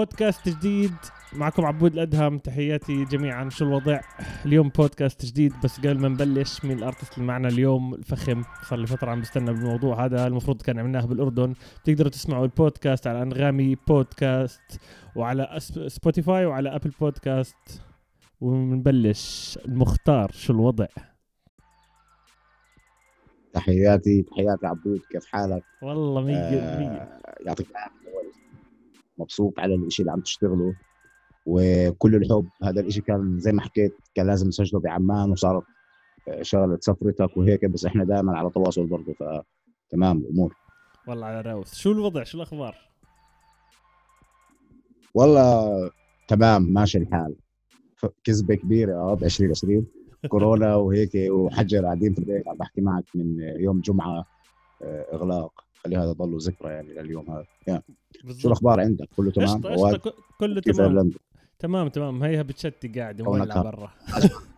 بودكاست جديد. معكم عبود الأدهم. تحياتي جميعا. شو الوضع؟ اليوم بودكاست جديد بس قبل ما نبلش مين ال artist اللي معنا اليوم الفخم. صار لي فترة عم بستنى بالموضوع هذا. المفروض كان عملناه بالأردن. تقدروا تسمعوا البودكاست على أنغامي بودكاست وعلى سبوتيفاي وعلى Apple Podcast. ونبلش. المختار شو الوضع؟ تحياتي. تحياتي عبود. كيف حالك؟ والله مية. آه يعطيك العافية. مبسوط على الشيء اللي عم تشتغله. وكل الحب هذا الشيء كان زي ما حكيت كان لازم نسجله بعمان وصارت آه، شغلة سفرتك وهيك بس إحنا دائما على تواصل برضه فتمام الأمور. والله على راوس شو الوضع؟ شو الأخبار؟ والله تمام ماشي الحال. كذبة كبيرة آه ب 2020 كورونا وهيك وحجر قاعدين في البيت عم بحكي معك من يوم جمعة آه، إغلاق. خلي هذا ضله ذكرى يعني لليوم هذا. يعني. شو الأخبار عندك؟ كله تمام؟ قشطة كله تمام. تمام تمام. هيها بتشتي قاعدة مولعه برا.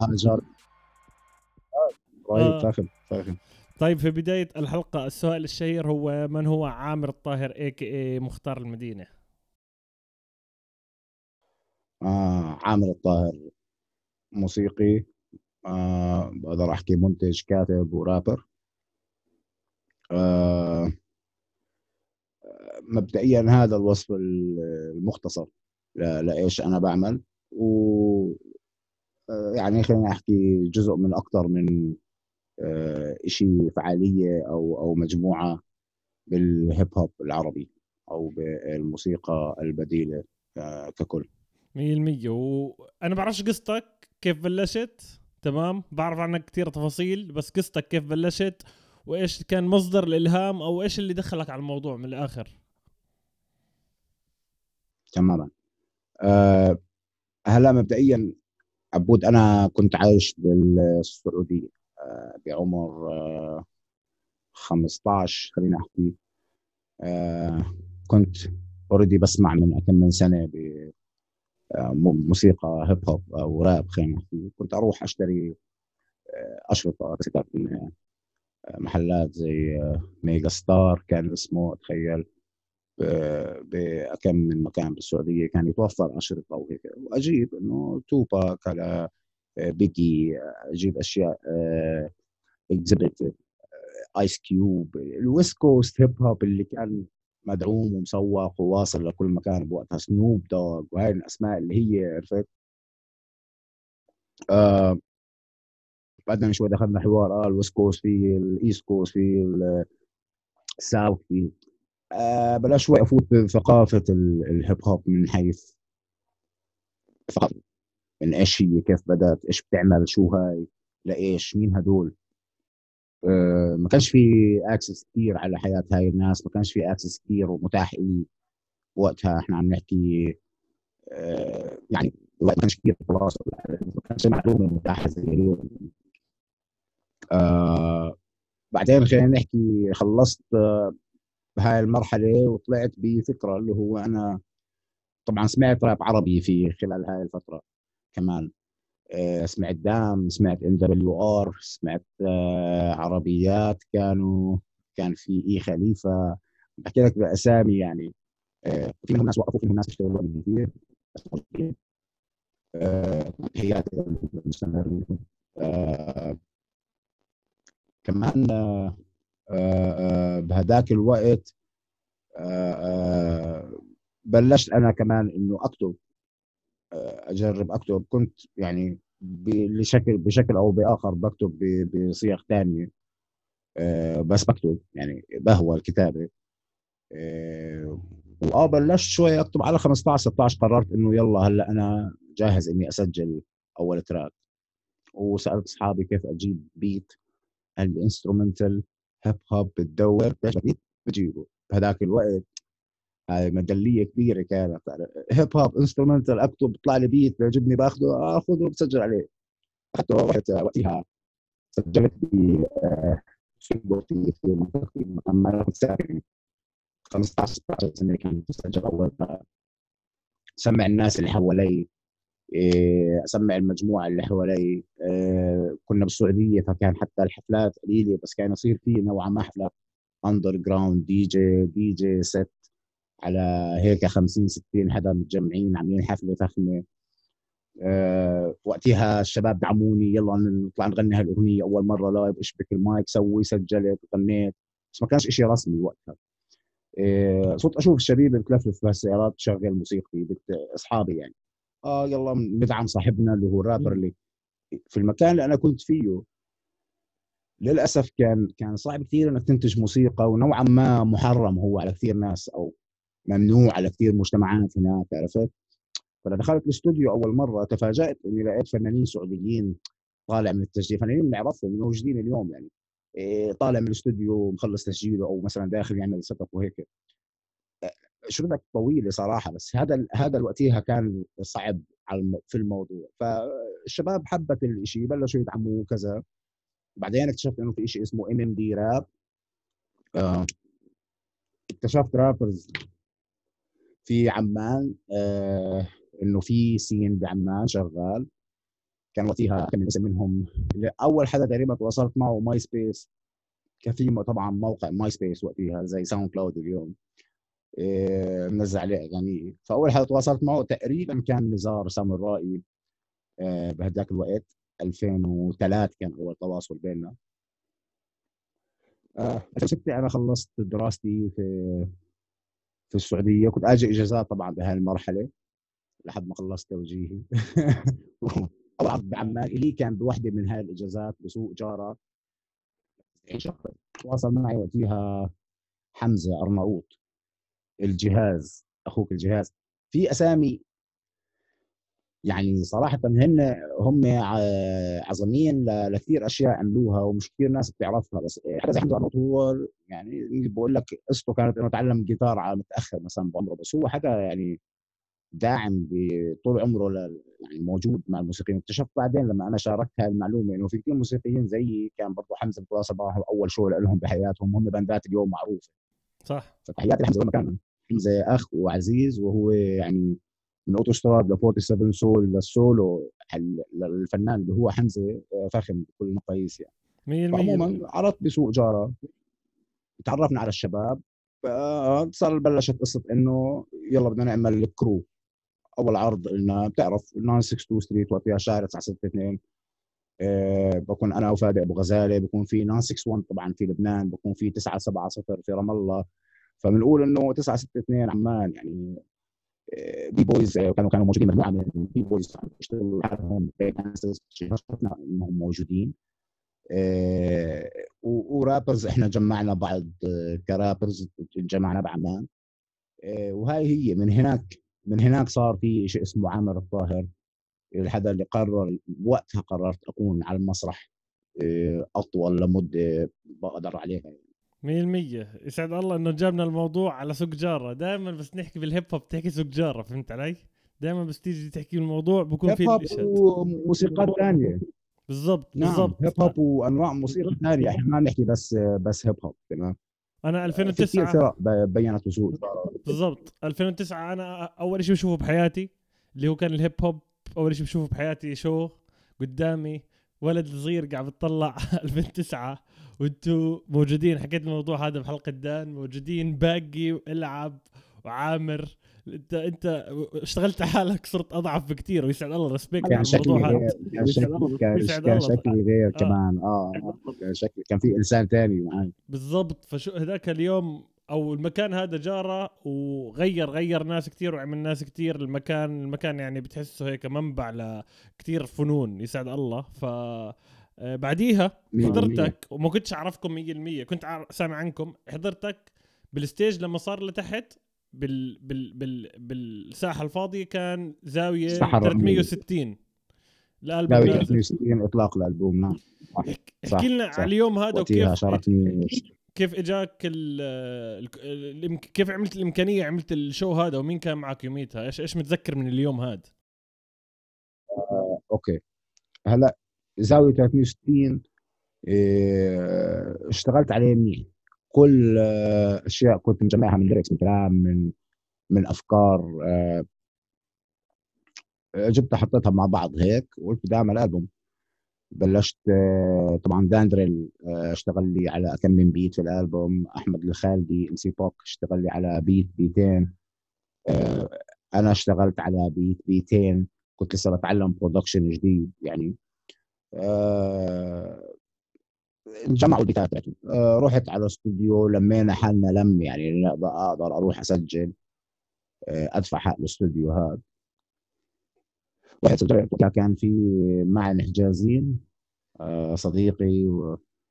أنا جار طيب فاهم فاهم طيب في بداية الحلقة السؤال الشهير هو من هو عامر الطاهر اي كي اي مختار المدينة؟ آه عامر الطاهر موسيقي. آه بقدر أحكي منتج كاتب ورابر. آه مبدئيا هذا الوصف المختصر. لايش أنا بعمل. و آه، يعني خليني أحكي جزء من أكثر من آه، شيء فعالية أو أو مجموعة بالهيب هوب العربي أو بالموسيقى البديلة آه، ككل. 100% وأنا بعرفش قصتك كيف بلشت؟ تمام؟ بعرف عنك كثير تفاصيل بس قصتك كيف بلشت؟ وإيش كان مصدر الإلهام؟ أو إيش اللي دخلك على الموضوع من الآخر؟ تماما. أه هلا مبدئيا عبود أنا كنت عايش بالسعودية أه بعمر أه 15 خلينا أحكي. كنت already بسمع من كم من سنة بموسيقى hip hop أو راب خلينا نحكي كنت أروح أشتري آه، أشرطة من محلات زي Megastar كان اسمه تخيل. بكم من مكان بالسعودية كان يتوفر اشرطه وهيك وأجيب إنه Tupac على Biggie أجيب أشياء Xzibit Ice Cube ال West Coast hip hop اللي كان مدعوم ومسوق وواصل لكل مكان بوقتها Snoop Dogg وهي الأسماء اللي هي عرفت؟ آه بعدين شوي دخلنا حوار آه ال West Coast في ال East Coast في ال South في. آه بلا شوي افوت بثقافه ال hip hop من حيث من إيش هي كيف بدأت إيش بتعمل شو هاي لإيش مين هدول؟ آه ما كانش في access كثير على حياة هاي الناس ما كانش في access كثير ومتاح لي وقتها إحنا عم نحكي آه يعني ما كانش كثير تواصل ما كانش معلومة متاحة زي اليوم. آه بعدين خلينا نحكي خلصت آه بهاي المرحلة وطلعت بفكرة اللي هو أنا طبعا سمعت راب عربي في خلال هاي الفترة كمان. آه سمعت دام سمعت ام دبليو آر سمعت آه عربيات كانوا كان في إي خليفة. بحكي لك بأسامي يعني. آه في منهم ناس وقفوا في منهم ناس اشتغلوا كثير آه هي آه كمان آه، آه، بهداك الوقت آه، بلشت أنا كمان إنه أكتب أجرب أكتب. كنت يعني بشكل بشكل أو بآخر بكتب بصيغ ثانية بس بكتب يعني بهوى الكتابة. وآه بلشت شوي أكتب على 15 16 قررت إنه يلا هلأ أنا جاهز إني أسجل أول track. وسألت أصحابي كيف أجيب beat ال instrumental hip hop بتدور بجيبه بهذاك الوقت هاي مجلية كبيرة كانت. hip hop instrumental أكتب بيطلع لي beat بيعجبني باخذه اخذه بسجل عليه. اخذته رحت وقتها. سجلت في في في منطقتي أما كنت ساكن 15 16 سنة كان بسجل أول سمع الناس اللي حوالي أسمع المجموعة اللي حوالي إيه، كنا بالسعودية فكان حتى الحفلات قليلة بس كان يصير في نوعا ما حفلات underground DJ DJ set على هيك 50 60 حدا متجمعين عاملين حفلة فخمة. أه وقتها الشباب دعموني يلا نطلع نغني هالأغنية أول مرة live اشبك المايك سوي سجلت غنيت. بس ما كانش شيء رسمي وقتها. صرت أشوف الشبيبة بتلفلف بهالسيارات تشغل موسيقتي أصحابي يعني. آه يلا ندعم صاحبنا اللي هو الرابر اللي في المكان اللي أنا كنت فيه. للأسف كان كان صعب كثير إنك تنتج موسيقى ونوعا ما محرم هو على كثير ناس أو ممنوع على كثير مجتمعات هناك عرفت؟ فلما دخلت الاستوديو أول مرة تفاجأت إني لقيت فنانين سعوديين طالع من التسجيل فنانين بنعرفهم موجودين اليوم يعني. إيه، طالع من الاستوديو مخلص تسجيله أو مثلا داخل يعمل set up وهيك. شغلك طويله صراحة بس هذا هذا وقتها كان صعب في الموضوع. فالشباب حبت الشيء بلشوا يدعموا وكذا. بعدين اكتشفت إنه في شيء اسمه ام ام دي راب اكتشفت rappers في عمان آه إنه في scene بعمان شغال. كان وقتها كم منهم. اول حدا تقريبا تواصلت معه MySpace كان في طبعا موقع MySpace وقتها زي SoundCloud اليوم. منزل عليه اغاني فأول حدا تواصلت معه تقريبا كان نزار سامرائي إيه بهداك الوقت 2003 كان أول تواصل بيننا. آه 2006 أنا خلصت دراستي في في السعودية. كنت أجي إجازات طبعا بهاي المرحلة لحد ما خلصت توجيهي. طبعا بعمان إلي كان بوحدة من هاي الإجازات بسوق جارة. تواصل معي وقتها حمزة أرناؤوط. الجهاز أخوك الجهاز. في أسامي يعني صراحة هن هم عظيمين لكثير أشياء عملوها ومش كثير ناس بتعرفها بس زي حمزه ارناؤوط يعني بقول لك قصته كانت إنه تعلم جيتار على متأخر مثلا بعمره بس هو حدا يعني داعم طول عمره يعني موجود مع الموسيقيين. اكتشفت بعدين لما أنا شاركت هاي المعلومة إنه في كثير موسيقيين زيي كان برضه حمزة متواصل معهم أول شو لهم بحياتهم. هم باندات اليوم معروفة. صح. فتحياتي لحمزه مكان حمزه أخ وعزيز وهو يعني من اوتوستراد ل 47 سول للسولو الفنان اللي هو حمزة فخم بكل المقاييس يعني عموما عرضت بسوق جارة. تعرفنا على الشباب. صار بلشت قصة إنه يلا بدنا نعمل crew أول عرض لنا بتعرف 962 street وقتها شارع 962 أه بكون أنا وفادي ابو غزاله بكون في 961 طبعا في لبنان بكون في 970 في رام الله. فبنقول إنه 962 عمان يعني B-boys كانوا كانوا موجودين مجموعة من ال B-boys يشتغلوا لحالهم إنهم موجودين. آه، و rappers إحنا جمعنا بعض ك rappers جمعنا بعمان. آه، وهاي هي. من هناك من هناك صار في شيء اسمه عامر الطاهر. الحدا اللي قرر وقتها قررت اكون على المسرح آه، أطول لمدة بقدر عليها مية المية. يسعد الله إنه جابنا الموضوع على سوق جارة. دائما بس نحكي بالهيب هوب تحكي سوق جارة فهمت علي؟ دائما بس تيجي تحكي الموضوع بكون في هيب هوب وموسيقات ثانية. بالضبط نعم بالضبط. هيب هوب وأنواع موسيقى ثانية. إحنا ما نحكي بس بس هيب هوب تمام؟ أنا 2009 في فرق بينت وسوق. بالضبط. 2009 أنا أول شيء بشوفه بحياتي اللي هو كان الهيب هوب أول شيء بشوفه بحياتي شو؟ قدامي ولد صغير قاعد بتطلع 2009 وأنتم موجودين. حكيت الموضوع هذا بحلقة دان. موجودين باقي والعب وعامر. انت انت اشتغلت حالك صرت أضعف بكثير ويسعد الله ريسبكت على الموضوع هذا. كان شكلي كان شكلي غير آه. كمان. آه كان شكلي كان في إنسان ثاني معي بالضبط. فشو هذاك اليوم أو المكان هذا جاره وغير غير ناس كثير وعمل ناس كثير المكان المكان يعني بتحسه هيك منبع لكثير فنون يسعد الله. ف آه، بعديها حضرتك وما كنتش أعرفكم 100% كنت سامع عنكم. حضرتك بال stage لما صار لتحت بال بال بال بالساحة الفاضية كان زاوية 360 الألبوم زاوية 360 إطلاق الألبوم. نعم. احكي لنا على اليوم هذا وكيف كيف إجاك ال كيف عملت الإمكانية عملت ال show هذا ومين كان معك يوميتها؟ إيش إيش متذكر من اليوم هذا آه، okay. هلأ زاوية 360 إيه اشتغلت عليه منيح كل آه، أشياء كنت مجمعها من lyrics من كلام من من أفكار آه، جبتها حطيتها مع بعض هيك وقلت بدي أعمل ألبوم. بلشت آه، طبعا داندريل آه، اشتغل لي على كم من beat في الألبوم. أحمد الخالدي MC بوك اشتغل لي على beat beat ين آه، أنا اشتغلت على beat beat ين كنت لسه بتعلم production جديد يعني. جمعوا ال beat ات رحت على استوديو لمينا حالنا لم يعني أقدر أروح أسجل. أدفع حق الاستوديو هذا. كان في معن حجازين آه، صديقي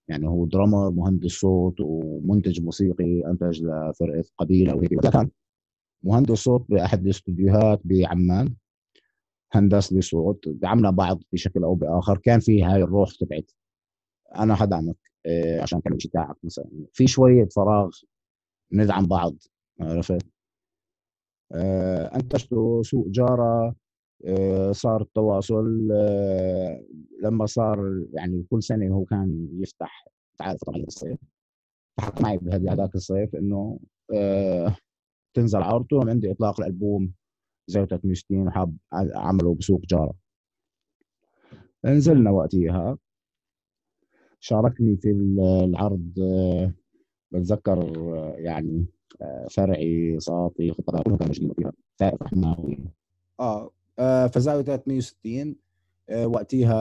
يعني هو drummer مهندس صوت ومنتج موسيقي أنتج لفرقة قبيلة وهيك. كان مهندس صوت بأحد الاستوديوهات بعمان هندس لي صوت دعمنا بعض بشكل أو بآخر. كان في هاي الروح تبعت أنا هدعمك آه، عشان كان تاعك مثلا. في شوية فراغ ندعم بعض عرفت؟ آه، انتجت سوق جارة صار التواصل آه، لما صار يعني كل سنة هو كان يفتح تعرف طبعا الصيف فحكى معي بهذاك الصيف إنه آه، تنزل عرضه عندي إطلاق الألبوم زي 360 وحاب عمله بسوق جارة. نزلنا وقتها شاركني في العرض بتذكر يعني فرعي صاطي خطباء كلهم كانوا موجودين رحماوي آه آه، فزاوية 360 آه، وقتها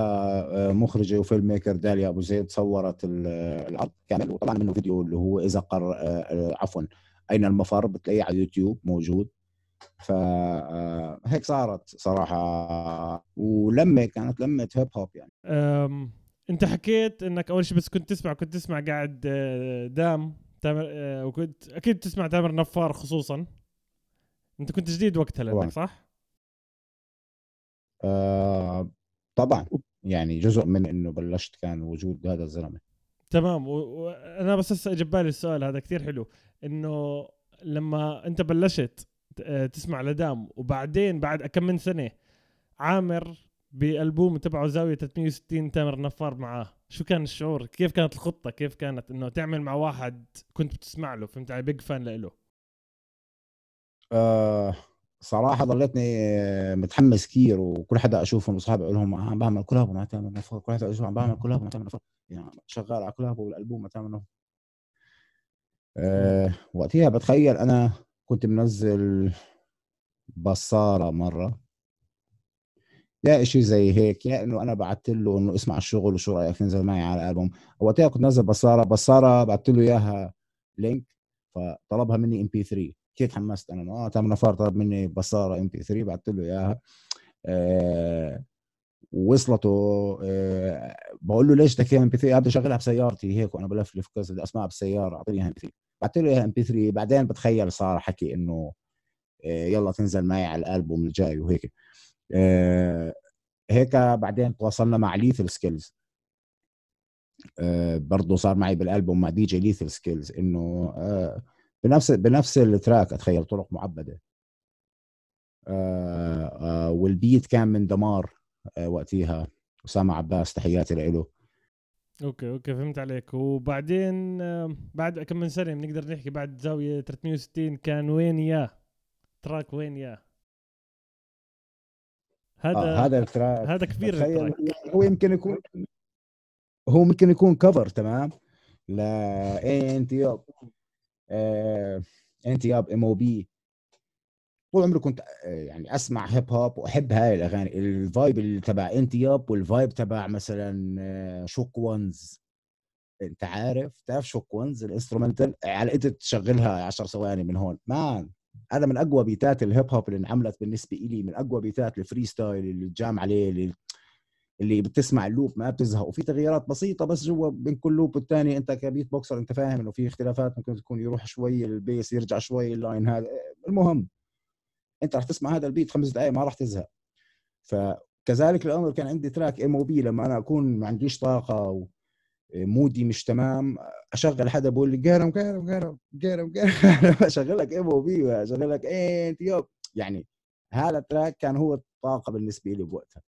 آه، مخرجة وفيلم ميكر داليا أبو زيد صورت العرض كامل وطبعا منه فيديو اللي هو إذا قر عفوا أين المفر؟ بتلاقيه على اليوتيوب موجود. فهيك صارت صراحة. ولمة كانت لمة هيب هوب يعني. أنت حكيت إنك أول شيء بس كنت تسمع كنت تسمع قاعد دام تامر وكنت أكيد تسمع تامر نفار خصوصا. أنت كنت جديد وقتها لأنك صح؟ آه طبعا. يعني جزء من إنه بلشت كان وجود هذا الزلمة. تمام. وأنا بس هسه اجى بالي السؤال هذا كثير حلو. إنه لما أنت بلشت آه، تسمع لدام وبعدين بعد كم من سنة عامر بألبوم تبعه زاوية 360 تامر نفار معاه شو كان الشعور؟ كيف كانت الخطة؟ كيف كانت إنه تعمل مع واحد كنت بتسمع له؟ فهمت علي؟ بيج فان له. آه صراحة ضليتني متحمس كثير وكل حدا أشوفهم اصحابي أقول لهم عم بعمل كلاب مع تامر نفر كل حدا اشوفهم عم بعمل كلاب مع تامر نفر يعني شغال على كلاب والألبوم مع تامر نفر أه وقتها بتخيل أنا كنت منزل بصارة مرة. يا شيء زي هيك يا إنه أنا بعثت له إنه اسمع الشغل وشو رأيك تنزل معي على الألبوم. وقتها كنت نزل بصارة بصارة بعثت له إياها link فطلبها مني MP3 كثير تحمست أنا آه تامر نفار طلب مني بصارة MP3 بعثت له إياها. آه وصلته. آه بقول له ليش بدك اياها MP3 بدي أشغلها بسيارتي هيك وأنا بلفلف كذا بدي أسمعها بالسياره أعطيني اياها MP3 بعثت له إياها MP3 بعدين بتخيل صار حكي إنه آه يلا تنزل معي على الألبوم الجاي وهيك. آه هيك بعدين تواصلنا مع Lethal Skillz برضه صار معي بالألبوم مع DJ Lethal Skillz إنه آه بنفس بنفس ال track أتخيل طرق معبدة. آه آه وال beat كان من دمار آه وقتها أسامة عباس تحياتي له okay okay فهمت عليك. وبعدين بعد كم من سنة بنقدر نحكي بعد زاوية 360 كان وين يا؟ track وين يا؟ هذا آه هذا ال track هذا كبير ال track. هو يمكن يكون هو ممكن يكون cover تمام؟ لا أنت Ante Up M.O.P. طول عمري كنت آه، يعني أسمع هيب هوب وأحب هاي الأغاني. ال vibe اللي تبع Ante Up وال vibe تبع مثلا Shook آه، Ones أنت عارف تعرف Shook Ones ال instrumental؟ على انت تشغلها 10 ثواني من هون. man هذا من أقوى beat ات الهيب هوب اللي انعملت بالنسبة لي من أقوى beat ات ال freestyle اللي jam عليه اللي اللي بتسمع ال loop ما بتزهق. وفي تغييرات بسيطة بس جوا بين كل loop والثاني انت ك beatboxer انت فاهم انه في اختلافات ممكن تكون يروح شوي ال bass يرجع شوي ال line هذا. المهم انت رح تسمع هذا ال beat خمس دقائق ما رح تزهق. فكذلك الامر كان عندي track M.O.P. لما أنا أكون ما عنديش طاقة و mood ي مش تمام أشغل حدا بقول لي جارم جارم جارم جارم اشغل لك M.O.P. اشغل لك Ante يعني هذا ال track كان هو الطاقة بالنسبة لي بوقتها.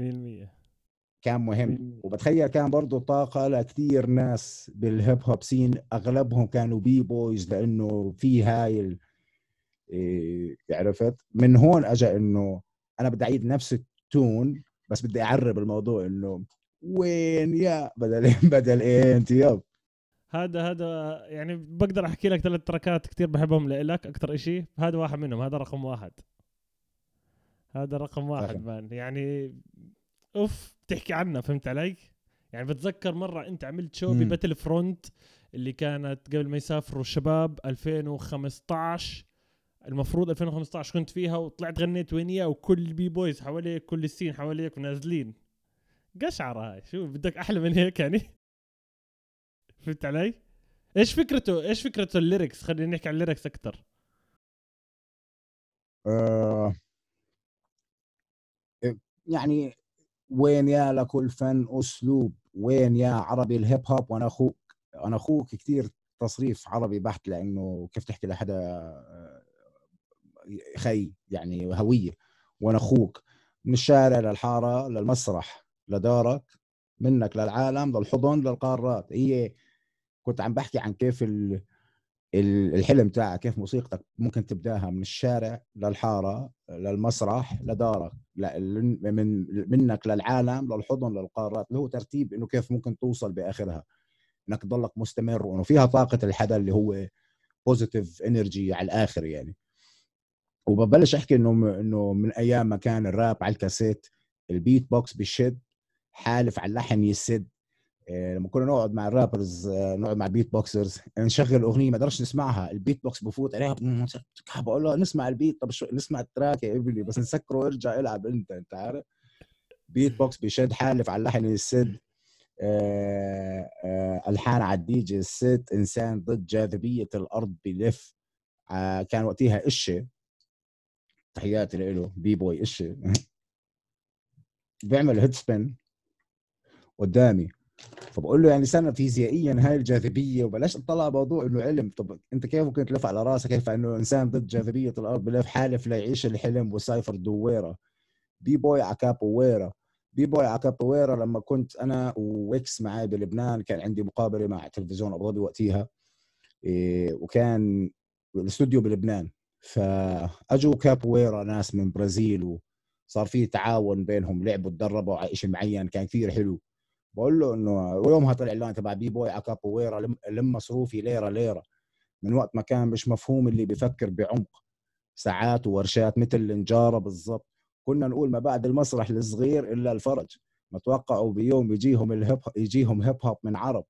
100% كان مهم. وبتخيل كان برضه طاقة لكثير ناس بالهيب هوب scene أغلبهم كانوا B-boys لأنه في هاي ال... إيه عرفت؟ من هون أجا إنه أنا بدي أعيد نفس ال tune بس بدي أعرب الموضوع إنه وين يا بدل بدل Ante Up. هذا هذا يعني بقدر أحكي لك ثلاث track ات كثير بحبهم لإلك أكثر إشي. هذا واحد منهم هذا رقم واحد. هذا رقم واحد. man يعني أوف. بتحكي عنه فهمت علي؟ يعني بتذكر مرة أنت عملت show. ب battle front اللي كانت قبل ما يسافروا الشباب 2015 المفروض 2015 كنت فيها وطلعت غنيت وينيا وكل ال b-boys حواليك كل ال scene حواليك ونازلين قشعرة هاي شو بدك أحلى من هيك يعني فهمت علي؟ إيش فكرته إيش فكرته ال lyrics خلينا نحكي عن ال lyrics أكثر آه يعني وين يا لكل فن أسلوب؟ وين يا عربي الهيب هوب؟ وأنا أخوك أنا أخوك كثير تصريف عربي بحت لأنه كيف تحكي لحدا آه، خي يعني هوية. وأنا أخوك من الشارع للحارة للمسرح لدارك منك للعالم للحضن للقارات. هي كنت عم بحكي عن كيف ال الحلم تاعك كيف موسيقتك ممكن تبدأها من الشارع للحارة للمسرح لدارك من منك للعالم للحضن للقارات. اللي هو ترتيب إنه كيف ممكن توصل بآخرها. إنك تضلك مستمر. وإنه فيها طاقة الحدا اللي هو positive energy على الآخر يعني. وببلش أحكي إنه إنه من أيام ما كان الراب على الكاسيت البيت بوكس بيشد حالف على اللحن يسد. لما كنا نقعد مع ال rappers آه، نقعد مع ال beatboxers نشغل أغنية ما نقدرش نسمعها البيت بوكس بفوت عليها بقول له نسمع ال beat طب شو نسمع ال track يا ابني بس نسكره وارجع العب أنت أنت عارف؟ بيت بوكس بيشد حالف على اللحن يسد آه، آه، ألحان على ال DJ set إنسان ضد جاذبية الأرض بلف آه، كان وقتها إشي. تحياتي له b-boy إشي. بيعمل headspin قدامي. فبقول له يعني استنى فيزيائيا هاي الجاذبية وبلاش تطلع موضوع إنه علم. طب أنت كيف ممكن تلف على راسك؟ كيف إنه إنسان ضد جاذبية الأرض؟ بلف حالف ليعيش الحلم و cypher دويرة. b-boy عكابويرا b-boy عكابويرا لما كنت أنا ويكس معي بلبنان كان عندي مقابلة مع تلفزيون أبو ظبي وقتها إيه وكان الاستوديو بلبنان. فأجوا كابويرا ناس من برازيل وصار في تعاون بينهم لعبوا تدربوا على شيء معين كان كثير حلو. بقول له إنه ويومها طلع اعلان تبع بي بوي على كابويرا لم, لم مصروفي ليره ليره من وقت ما كان مش مفهوم اللي بيفكر بعمق. ساعات وورشات مثل النجاره بالضبط. كنا نقول ما بعد المسرح الصغير إلا الفرج. ما توقعوا بيوم يجيهم الهيب يجيهم هيب هوب من عرب.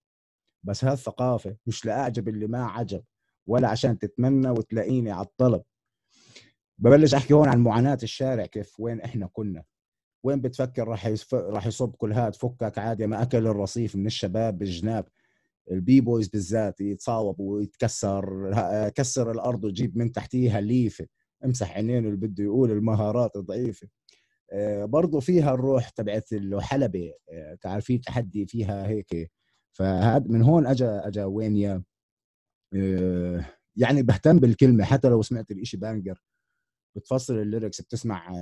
بس هالثقافة مش لأعجب اللي ما عجب ولا عشان تتمنى وتلاقيني على الطلب. ببلش أحكي هون عن معاناة الشارع كيف وين إحنا كنا. وين بتفكر راح يصف... راح يصب كل هاد فكك عادي ما أكل الرصيف من الشباب بالجناب. ال b-boys بالذات يتصاوب ويتكسر كسر الأرض وجيب من تحتيها ليفة. امسح عينين اللي بده يقول المهارات ضعيفه آه، برضو فيها الروح تبعت الحلبة. آه، تعرف في تحدي فيها هيك. فهذا من هون اجى اجى وينيا آه، يعني بهتم بالكلمة حتى لو سمعت الإشي banger. بتفصل ال lyrics بتسمع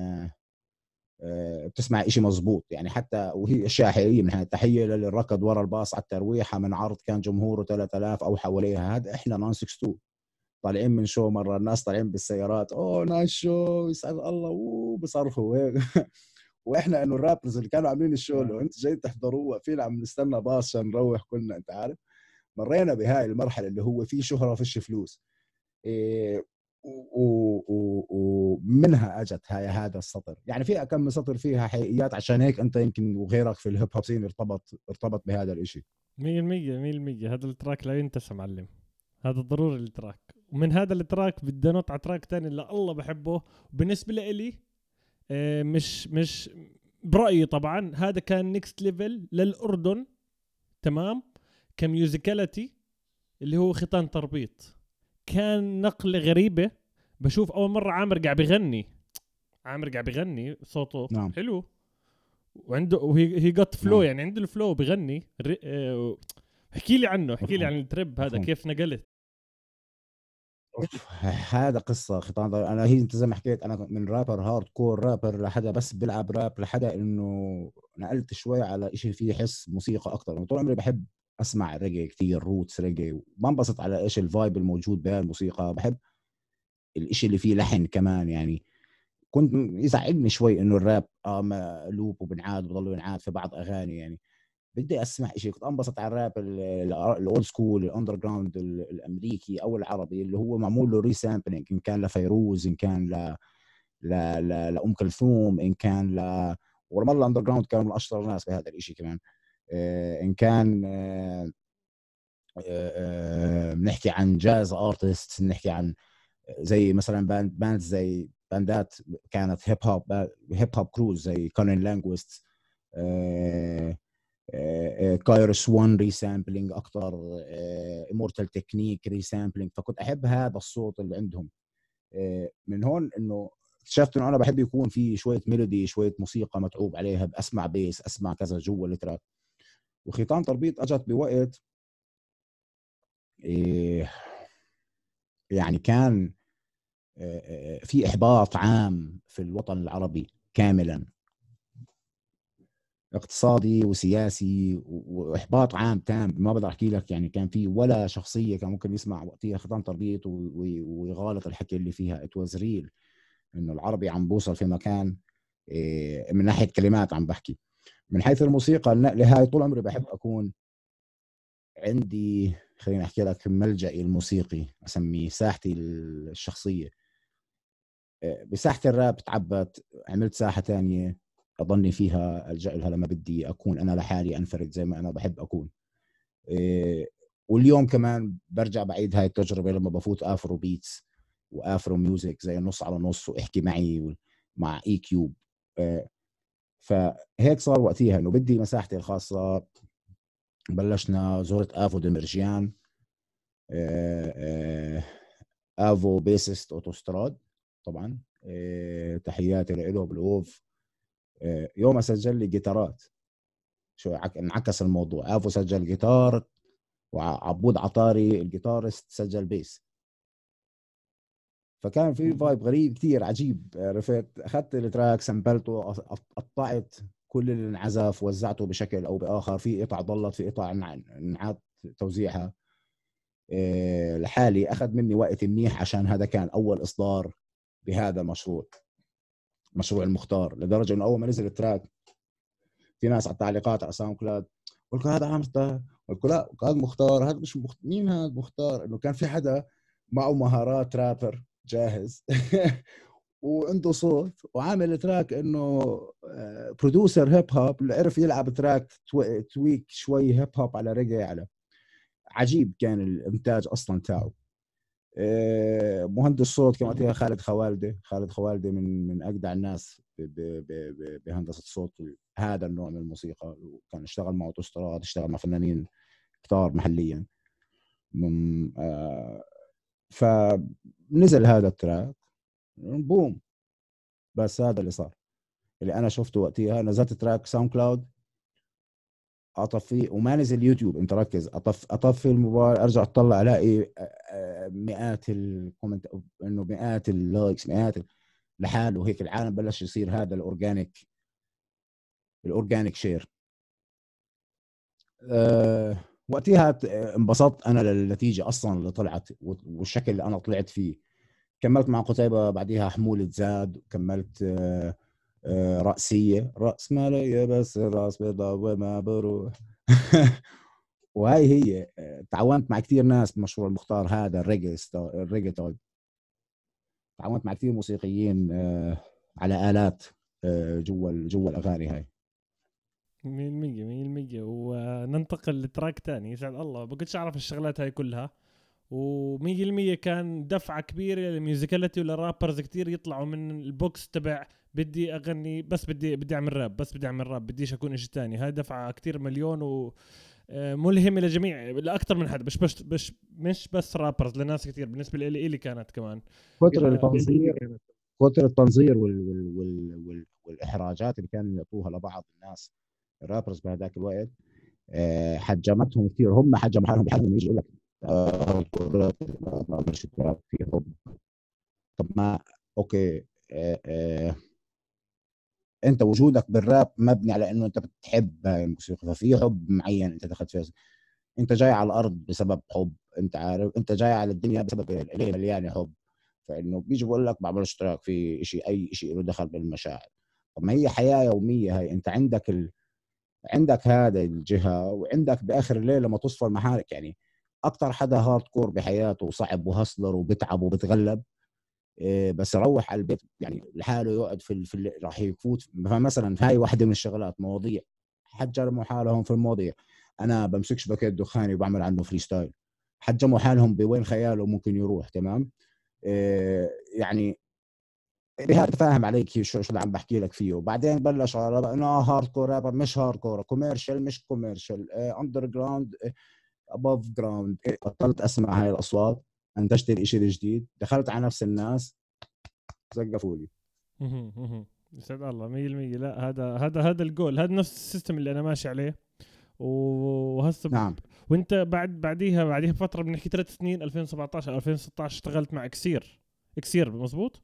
بتسمع إشي مزبوط. يعني حتى وهي اشياء حقيقيه من هاي تحية للي ركض ورا الباص على الترويحه من عرض كان جمهوره 3000 أو حواليها. هذا إحنا 962 طالعين من show مرة الناس طالعين بالسيارات أوه nice show يسعد الله. أوه بصرخوا هيك. وإحنا إنه ال rappers اللي كانوا عاملين ال show لو أنت جاي تحضروه فينا عم نستنى باص عشان نروح كلنا أنت عارف. مرينا بهاي المرحلة اللي هو في شهرة فيش فلوس. إيه ومنها اجت هاي هذا السطر. يعني في كم سطر فيها حقيقيات عشان هيك أنت يمكن وغيرك في ال hip hop scene ارتبط ارتبط بهذا الإشي. 100% 100% هذا ال track لا ينتسى معلم. هذا ضروري ال track. ومن هذا ال track بدي أنط على track تاني اللي الله بحبه. بالنسبة لإلي آه، مش مش برأيي طبعا هذا كان next level للأردن. تمام؟ ك musicality اللي هو خيطان تربيط. كان نقله غريبة بشوف أول مرة عامر قاعد بغني عامر قاعد بغني صوته نعم. حلو وعنده وهي he got flow نعم. يعني عنده ال flow بغني آه، احكي لي عنه احكي لي. عن ال trip هذا. كيف نقلت هذا قصة خيطان. أنا هي أنت زي ما حكيت أنا من rapper hardcore rapper لحدا بس بيلعب راب لحدا إنه نقلت شوي على شيء فيه حس موسيقى أكثر طول عمري بحب أسمع ريجي كثير roots reggae وما انبسط على إيش ال vibe الموجود بهالموسيقى بحب الإشي اللي فيه لحن كمان يعني. كنت يزعجني شوي إنه الراب ما- loop وبنعاد وبضل ينعاد في بعض أغاني يعني. بدي أسمع شيء كنت أنبسط على الراب ال old school ال underground الأمريكي أو العربي اللي هو معمول له resampling إن كان لفيروز إن كان ل ل ل لأم كلثوم إن كان ل ورمال ال underground كانوا من أشطر الناس بهذا الشيء كمان. آه، إن كان بنحكي عن jazz artist بنحكي عن زي مثلا باند band زي band ات كانت hip hop hip hop crews زي CunninLynguists KRS-One resampling أكثر Immortal Technique resampling فكنت أحب هذا الصوت اللي عندهم. آه، من هون إنه اكتشفت إنه أنا بحب يكون في شوية melody شوية موسيقى متعوب عليها اسمع bass أسمع كذا جوا ال track وخيطان تربيط أجت بوقت إيه يعني كان في إحباط عام في الوطن العربي كاملا. اقتصادي وسياسي وإحباط عام تام. ما بقدر أحكي لك يعني كان في ولا شخصية كان ممكن يسمع وقتها خيطان تربيط ويغالط الحكي اللي فيها. it's real إنه العربي عم بوصل في مكان إيه، من ناحية كلمات عم بحكي. من حيث الموسيقى النقله هاي طول عمري بحب أكون عندي خليني أحكي لك ملجئي الموسيقي أسميه ساحتي الشخصية. إيه، بساحة الراب تعبت عملت ساحة ثانية اضلني فيها ألجأ لها لما بدي أكون أنا لحالي أنفرد زي ما أنا بحب أكون. إيه، واليوم كمان برجع بعيد هاي التجربة لما بفوت Afrobeats و Afro music زي النص على نص وأحكي معي مع إي كيوب. إيه، فهيك صار وقتها إنه بدي مساحتي الخاصة بلشنا زرت آفو دمرجيان إيه، آفو bassist أوتوستراد طبعا تحياتي له بالاوف آه، يوم سجل لي جيتارات. شو انعكس الموضوع آفو سجل جيتار وعبود عطاري ال guitarist سجل bass. فكان في vibe غريب كثير عجيب. عرفت؟ أخذت ال track سمبلته قطعت كل اللي انعزف وزعته بشكل أو بآخر. في قطع ضلت في قطع انعاد توزيعها. آه، لحالي أخذ مني وقت منيح عشان هذا كان أول إصدار بهذا المشروع مشروع المختار. لدرجة إنه أول ما نزل ال track في ناس على التعليقات على SoundCloud قلت هذا عم قلت لا هذا مختار. هذا مش مخت... مين هذا مختار؟ إنه كان في حدا معه مهارات رابر جاهز. وعنده صوت وعامل track إنه producer hip hop اللي عرف يلعب track tweak شوي hip hop على ريجي على عجيب كان الإنتاج أصلا تاعه. آه، مهندس صوت كما قلت خالد خوالدة. خالد خوالدة من من أجدع الناس بهندسة الصوت هذا النوع من الموسيقى. كان اشتغل مع أوتوستراد اشتغل مع فنانين كتار محليا. آه، فنزل هذا ال track boom. بس هذا اللي صار. اللي أنا شفته وقتها نزلت track SoundCloud أطفي وما نزل يوتيوب. أنت ركز أطف أطفي الموبايل أرجع أطلع ألاقي مئات ال comment إنه مئات ال likes مئات لحاله هيك العالم بلش يصير هذا ال organic ال organic share. أه وقتها انبسطت أنا للنتيجة أصلا اللي طلعت والشكل اللي أنا طلعت فيه. كملت مع قتيبة بعديها حمولة زاد كملت أه أه رأسية. رأس مالية بس الرأس بيضاء وما بروح. وهي هي تعاونت مع كثير ناس بمشروع المختار هذا ال reggae ال reggaeton تعاونت مع كثير موسيقيين آه، على آلات آه، جوا جوا الأغاني هاي. 100% 100% وننتقل ل track تاني يسعد الله. ما كنتش أعرف الشغلات هاي كلها. و100% كان دفعة كبيرة لل musicality ولل rappers كتير يطلعوا من ال box تبع بدي أغني بس بدي بدي أعمل راب بس بدي أعمل راب بديش أكون شيء ثاني هاي دفعة كتير مليون و آه، ملهمة لجميع لاكثر من حد. مش بس مش مش بس رابرز لناس كثير بالنسبة لي إلي كانت كمان. كثر التنظير كثر التنظير وال وال وال وال والإحراجات اللي كانوا يعطوها لبعض الناس. الرابرز بهذاك الوقت آه، حجمتهم كثير. هم حجموا حالهم بحالهم يجي يقول لك آه، مش في حب. طب ما أوكي أنت وجودك بالراب مبني على إنه أنت بتحب الموسيقى ففي حب معين أنت دخلت فيه. أنت جاي على الأرض بسبب حب أنت عارف أنت جاي على الدنيا بسبب اللي مليانه حب. فإنه بيجي بقول لك بعملش track في شيء أي شيء له دخل بالمشاعر. طب ما هي حياة يومية هاي. أنت عندك ال... عندك هذا الجهة وعندك بآخر الليل لما تصفى المحارك يعني أكثر حدا hardcore بحياته وصعب و hustler وبتعب وبتغلب إيه، بس يروح على البيت يعني لحاله يقعد في, في راح يفوت. فمثلا هاي واحدة من الشغلات مواضيع حجموا حالهم في المواضيع. أنا بمسكش باكيت دخاني وبعمل عنه freestyle حجموا حالهم بوين خياله ممكن يروح تمام؟ إيه يعني بهذا فاهم عليك شو شو اللي عم بحكي لك فيه. وبعدين بلش إنه hardcore مش hardcore commercial مش commercial underground above ground بطلت أسمع هاي الأصوات انتجت الشيء الجديد دخلت على نفس الناس زقفوا لي. يسعد الله 100% لا هذا هذا هذا الجول هذا نفس ال system اللي أنا ماشي عليه. وهسه نعم. وأنت بعد بعديها بعديها بفترة بنحكي ثلاث سنين 2017 أو 2016 اشتغلت مع إكسير. إكسير مزبوط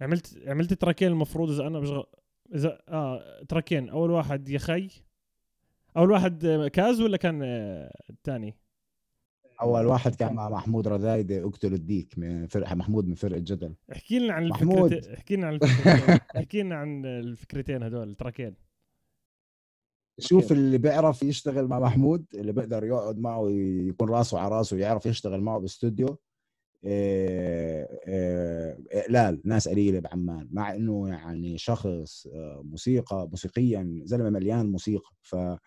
عملت عملت تراكين المفروض إذا أنا بشغل اذا آه تراكين. أول واحد يا خي. أول واحد كاز ولا كان الثاني أول واحد كان مع محمود رذايدة أقتل الديك من فرقه محمود من فرقة جدل. احكي لنا عن محمود. احكي لنا عن احكي لنا عن الفكرتين هدول التراكين. شوف اللي بيعرف يشتغل مع محمود اللي بيقدر يقعد معه يكون راسه على راسه ويعرف يشتغل معه باستوديو. اقلال ناس قليلة بعمان مع إنه يعني شخص آه، موسيقى موسيقيا زلمة مليان موسيقى ف آه،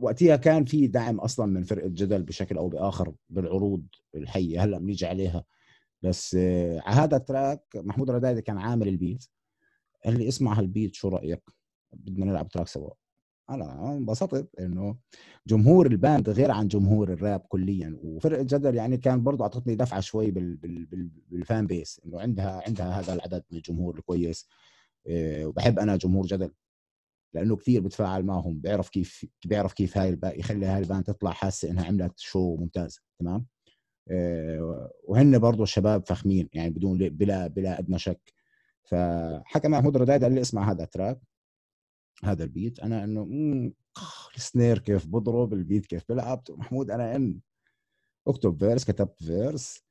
وقتها كان في دعم أصلا من فرقة جدل بشكل أو بآخر بالعروض الحية هلأ بنيجي عليها. بس آه، على هذا ال track محمود ردايدي كان عامل ال beat قال لي اسمع هال beat شو رأيك؟ بدنا نلعب track سوا. أنا انبسطت انه جمهور ال band غير عن جمهور الراب كليا. وفرقه جدل يعني كان برضه أعطتني دفعة شوي بال بال بال بال fan base إنه عندها عندها هذا العدد من الجمهور الكويس. إيه وبحب أنا جمهور جدل لأنه كثير بتفاعل معهم بيعرف كيف بيعرف كيف هاي يخلي هاي ال band تطلع حاسة إنها عملت show ممتاز تمام؟ إيه وهن برضه الشباب فخمين يعني بدون بلا بلا أدنى شك. فحكى محمود رداد قال لي اسمع هذا ال track. هذا ال beat أنا إنه ال snare كيف بضرب ال beat كيف بلعب محمود أنا in. أكتب verse كتبت verse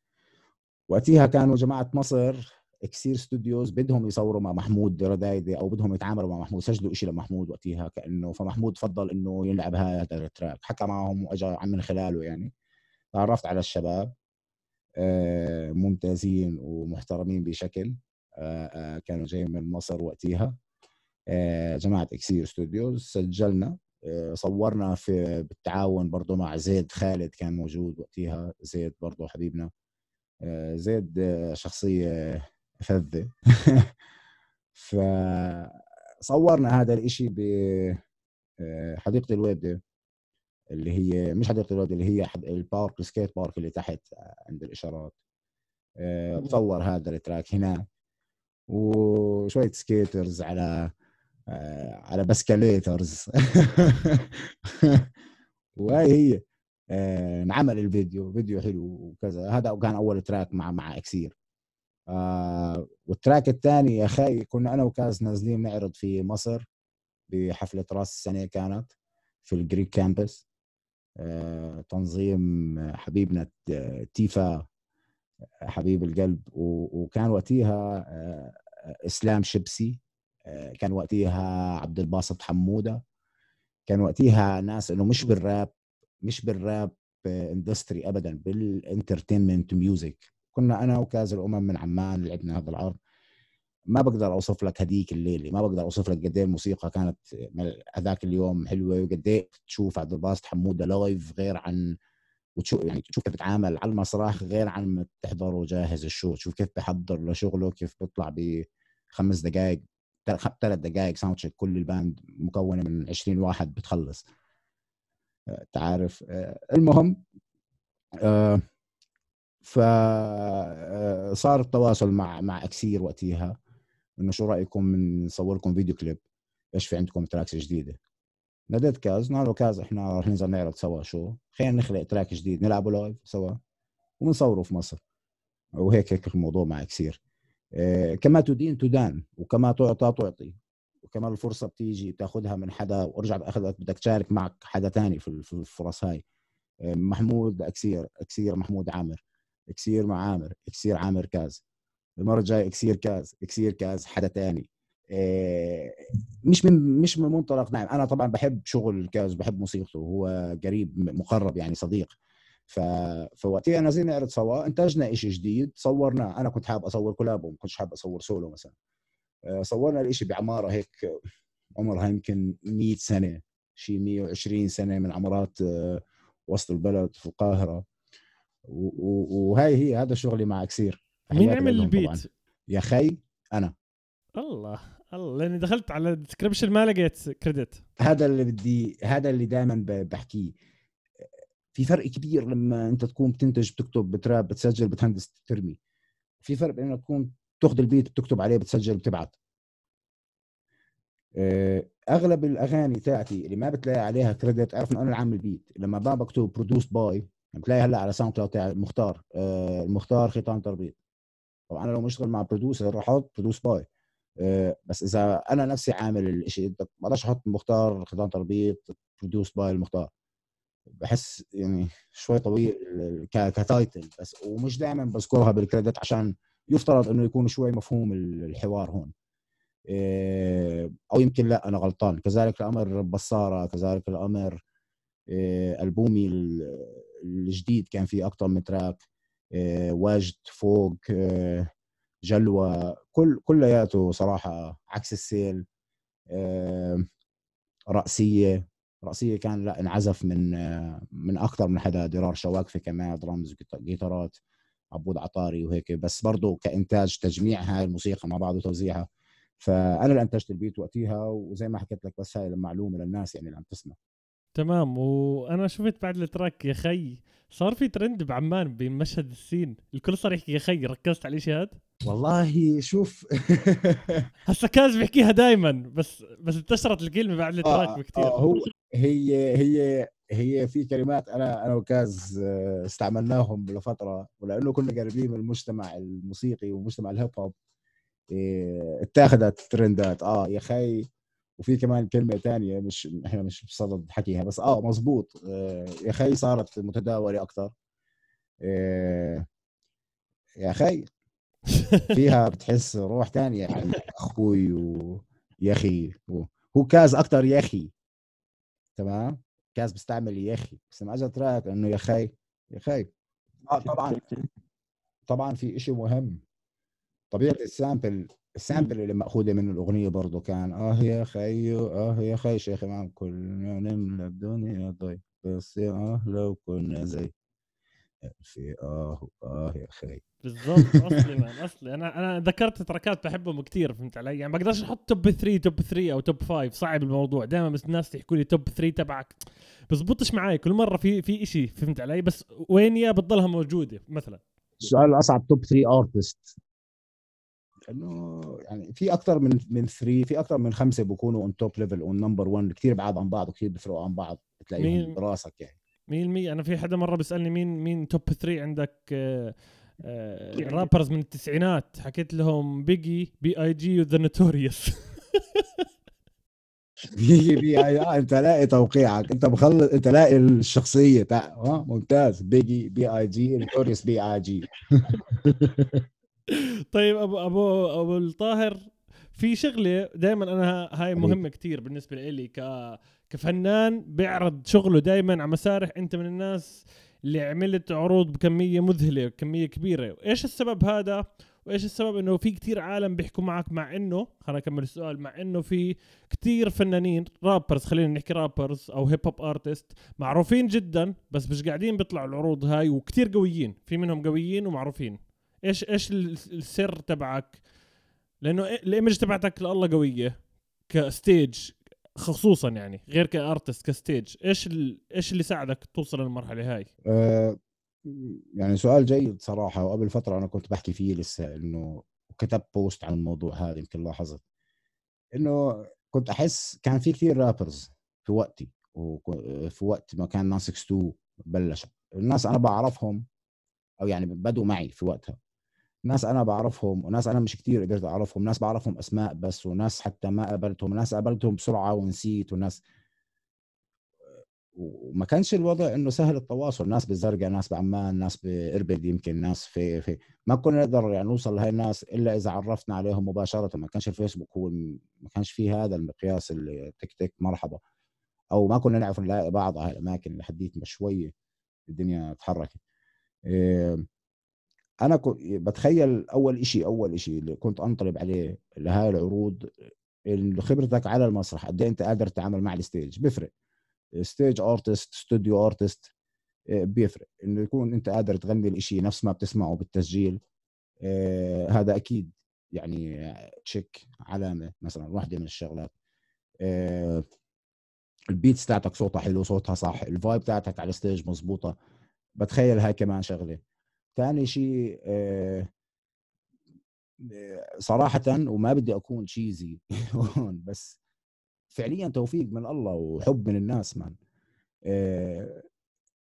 وقتها كانوا جماعة مصر اكسير studios بدهم يصوروا مع محمود ردايدي أو بدهم يتعاملوا مع محمود سجلوا شيء لمحمود وقتها كأنه فمحمود فضل إنه يلعب هذا ال track. حكى معهم واجى من خلاله يعني. تعرفت على الشباب آه، ممتازين ومحترمين بشكل آه، آه، كانوا جايين من مصر وقتها آه، جماعة إكسير studios سجلنا آه، صورنا في بالتعاون برضه مع زيد خالد كان موجود وقتها زيد برضه حبيبنا. آه، زيد شخصية فذة. فصورنا هذا الإشي بحديقة اللويبدة اللي هي مش حديقة اللويبدة اللي هي ال park ال skate park اللي تحت عند الإشارات. بصور هذا ال track هناك وشوية skaters على آه، على بسكاليترز وهي هي آه، انعمل الفيديو فيديو حلو وكذا. هذا كان أول track مع مع إكسير. آه وال track الثاني يا أخي كنا أنا وكاز نازلين نعرض في مصر بحفلة راس السنة كانت في ال Greek Campus آه تنظيم حبيبنا تيفا حبيب القلب وكان وقتها آه إسلام شبسي. آه، كان وقتها عبد الباسط حمودة. كان وقتها ناس إنه مش بالراب مش بال rap industry ابدا بال entertainment music كنا أنا وكاز الأمم من عمان لعبنا هذا العرض. ما بقدر أوصف لك هذيك الليلة ما بقدر أوصف لك قد إيه الموسيقى كانت هذاك اليوم حلوة وقد إيه تشوف عبد الباسط حمودة live غير عن وتشوف يعني تشوف كيف بتعامل على المسرح غير عن ما تحضره جاهز ال show. تشوف كيف بحضر لشغله كيف بيطلع بخمس دقائق ثلاث دقائق sound check كل ال band مكونة من 20 واحد بتخلص. آه، تعرف آه، المهم آه، فصار التواصل مع مع أكسير وقتها إنه شو رأيكم نصور لكم video clip؟ إيش في عندكم tracks جديدة؟ ناديت كاز قال له كاز إحنا رح ننزل نعرض سوا شو؟ خلينا نخلق track جديد نلعبه live سوا ونصوره في مصر. وهيك هيك الموضوع مع كثير كما تدين تدان وكما تعطى تعطي وكما الفرصة بتيجي بتاخذها من حدا وارجع باخذك بدك تشارك معك حدا تاني في الفرص هاي. آه، محمود أكسير أكسير محمود عامر أكسير مع عامر أكسير عامر كاز. المرة الجاية أكسير كاز أكسير كاز حدا تاني. آه، مش من مش من منطلق نعم أنا طبعا بحب شغل كاز بحب موسيقته. هو قريب مقرب يعني صديق. ف... فوقتها نزلنا نعرض سوا انتجنا شيء جديد صورناه أنا كنت حابب أصور collabo ما كنتش حابب أصور سولو مثلا. آه، صورنا الإشي بعمارة هيك عمرها يمكن 100 سنة شيء 120 سنة من عمارات آه، وسط البلد في القاهرة. وهاي هي هذا شغلي مع إكسير. مين عمل ال beat؟ طبعاً. يا خي أنا. الله الله لأني دخلت على ال description ما لقيت credit هذا اللي بدي هذا اللي دائما بحكيه. في فرق كبير لما انت تكون بتنتج بتكتب بتراب بتسجل بتهندس ترمي في فرق بين انك تكون تاخذ ال beat بتكتب عليه بتسجل بتبعت. آه، أغلب الأغاني تاعتي اللي ما بتلاقي عليها credit أعرف إنه أنا اللي عامل ال beat. لما ما بكتب produced by بتلاقي هلأ على SoundCloud تاعي المختار. آه، المختار ختان تربيط. طبعا أنا لو مشتغل مع producer راح أحط produced by آه، بس إذا أنا نفسي عامل الشيء ما بقدرش أحط مختار ختان تربيط produced by المختار. بحس يعني شوي طويل كتايتل بس ومش دائما بذكرها بالكريدت عشان يفترض إنه يكون شوي مفهوم الحوار هون. آه، أو يمكن لا أنا غلطان. كذلك الأمر بصاره كذلك الأمر آه، ألبومي الجديد كان فيه أكثر من تراك واجد فوق جلوى كل كلياته صراحة عكس السيل رأسية رأسية كان لا انعزف من من أكثر من حدا. درار شواكفي كمان درامز جيتارات عبود عطاري وهيك. بس برضه كإنتاج تجميع هاي الموسيقى مع بعض وتوزيعها. فأنا اللي أنتجت البيت وقتها وزي ما حكيت لك بس هاي المعلومة للناس يعني اللي عم تسمع. تمام. وأنا شفت بعد التراك يا خي؟ صار في ترند بعمان بمشهد السين. الكل صار يحكي يا خي ركزت على الشيء هذا؟ والله شوف. هسا كاز بيحكيها دائما بس بس انتشرت الكلمة بعد ال track آه بكثير آه هو هي هي هي في كلمات أنا أنا وكاز آه، استعملناهم لفترة ولأنه كنا قريبين من المجتمع الموسيقي ومجتمع ال hip hop آه، اتاخذت ترندات. آه يا خي. وفي كمان كلمة ثانية مش إحنا مش بصدد حكيها بس آه مزبوط آه يا خي صارت متداولة أكثر آه يا خي. فيها بتحس روح ثانية يعني أخوي ويا أخي هو كاز أكثر يا أخي. تمام؟ كاز بيستعمل يا أخي. بس لما اجى track إنه يا خي يا خي. آه طبعا. طبعا في شيء مهم. طبيعة ال sample ال sample اللي مأخوذة من الأغنية برضه كان آه يا خيو آه يا خي شيخ إمام كلنا نملى الدنيا ضي بس يا آه لو كنا زي في آه آه يا خي. بالضبط أصلي man أصلي. أنا أنا ذكرت تراكات بحبهم كثير فهمت علي؟ يعني ما بقدرش أحط top 3 top 3 أو top 5 صعب الموضوع. دائما بس الناس يحكوا لي top 3 تبعك. بزبطش معي كل مرة في في شيء فهمت علي؟ بس وين يا بتضلها موجودة مثلا؟ السؤال الأصعب top 3 artist انه يعني في أكثر من من 3 في أكثر من خمسة بيكونوا on top level on number 1 كثير بعاد عن بعض وكثير بيفرقوا عن بعض بتلاقيهم براسك يعني. مين مين أنا في حدا مرة بيسألني مين مين top 3 عندك؟ آه آه rappers من التسعينات. حكيت لهم Biggie B.I.G. و The Notorious Biggie B.I. آه أنت لاقي توقيعك. أنت مخلص أنت لاقي الشخصية تاع آه ممتاز. بيجي بي اي جي نوتوريوس بي اي جي طيب ابو ابو أبو الطاهر في شغلة دائما أنا هاي مهمة كتير بالنسبة لي ك كفنان بيعرض شغله دائما على مسارح أنت من الناس اللي عملت عروض بكمية مذهلة كميه كبيرة. إيش السبب هذا؟ وإيش السبب إنه في كتير عالم بيحكوا معك مع إنه خلينا نكمل السؤال مع إنه في كتير فنانين rappers خلينا نحكي rappers أو hip hop artist معروفين جدا بس مش قاعدين بيطلعوا العروض هاي وكتير قويين في منهم قويين ومعروفين. إيش إيش السر تبعك؟ لأنه ال image تبعتك لله قوية ك stage خصوصا يعني غير ك artist ك stage. إيش إيش اللي ساعدك توصل للمرحلة هاي؟ أه يعني سؤال جيد صراحة وقبل فترة أنا كنت بحكي فيه لسه إنه كتبت post عن الموضوع هذا يمكن لاحظت. إنه كنت أحس كان في كثير rappers في وقتي وفي وقت ما كان ناس 2 بلش. الناس أنا بعرفهم أو يعني بدوا معي في وقتها. ناس أنا بعرفهم وناس أنا مش كتير قدرت أعرفهم ناس بعرفهم أسماء بس وناس حتى ما قابلتهم وناس قابلتهم بسرعة ونسيت وناس وما كانش الوضع إنه سهل التواصل ناس بالزرقاء ناس بعمان ناس بإربد يمكن ناس في في ما كنا نقدر يعني نوصل لهي الناس إلا إذا عرفنا عليهم مباشرة ما كانش الفيسبوك هو ما كانش فيه هذا المقياس اللي تك تك مرحبا أو ما كنا نعرف نلاقي بعض على الأماكن لحديت ما شوية الدنيا تحركت. إيه أنا بتخيل أول شيء أول شيء اللي كنت أنطلب عليه لهاي العروض خبرتك على المسرح قد إيه أنت قادر تتعامل مع ال stage؟ بيفرق. stage artist studio artist بيفرق. إنه يكون أنت قادر تغني الإشي نفس ما بتسمعه بالتسجيل آه، هذا أكيد يعني check علامة مثلا واحدة من الشغلات. آه، ال beats تاعتك صوتها حلو صوتها صح ال vibe تاعتك على ال stage مزبوطه بتخيل هاي كمان شغلة. ثاني شيء آه، صراحة وما بدي أكون cheesy هون بس فعليا توفيق من الله وحب من الناس man آه،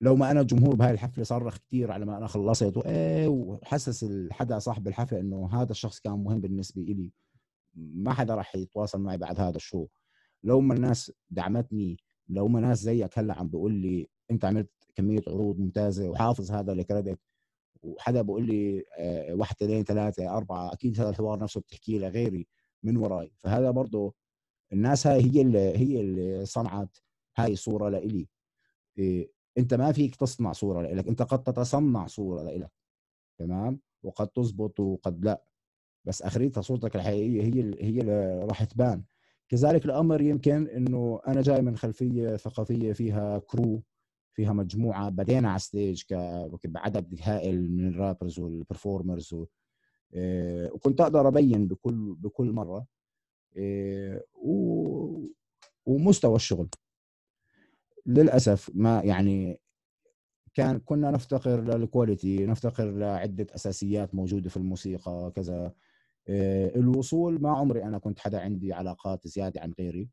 لو ما أنا الجمهور بهاي الحفلة صرخ كثير على ما أنا خلصت وايه وحسس الحدا صاحب الحفلة إنه هذا الشخص كان مهم بالنسبة لي ما حدا راح يتواصل معي بعد هذا الشو. لو ما الناس دعمتني لو ما ناس زيك هلأ عم بيقول لي أنت عملت كمية عروض ممتازة وحافظ هذا الكريدت وحدا بقول لي آه، واحد اثنين ثلاثة أربعة أكيد هذا الحوار نفسه بتحكيه لغيري من وراي. فهذا برضه الناس هاي هي اللي هي اللي صنعت هاي الصورة لإلي. إيه أنت ما فيك تصنع صورة لإلك أنت قد تتصنع صورة لإلك تمام؟ وقد تزبط وقد لا. بس أخريتها صورتك الحقيقية هي هي اللي راح تبان. كذلك الأمر يمكن إنه أنا جاي من خلفية ثقافية فيها crew فيها مجموعة بدينا على stage بعدد هائل من ال rappers وال performers و... إيه وكنت أقدر أبين بكل بكل مرة. إيه ومستوى الشغل. للأسف ما يعني كان كنا نفتقر للكواليتي نفتقر لعدة أساسيات موجودة في الموسيقى كذا. إيه الوصول ما عمري أنا كنت حدا عندي علاقات زيادة عن غيري.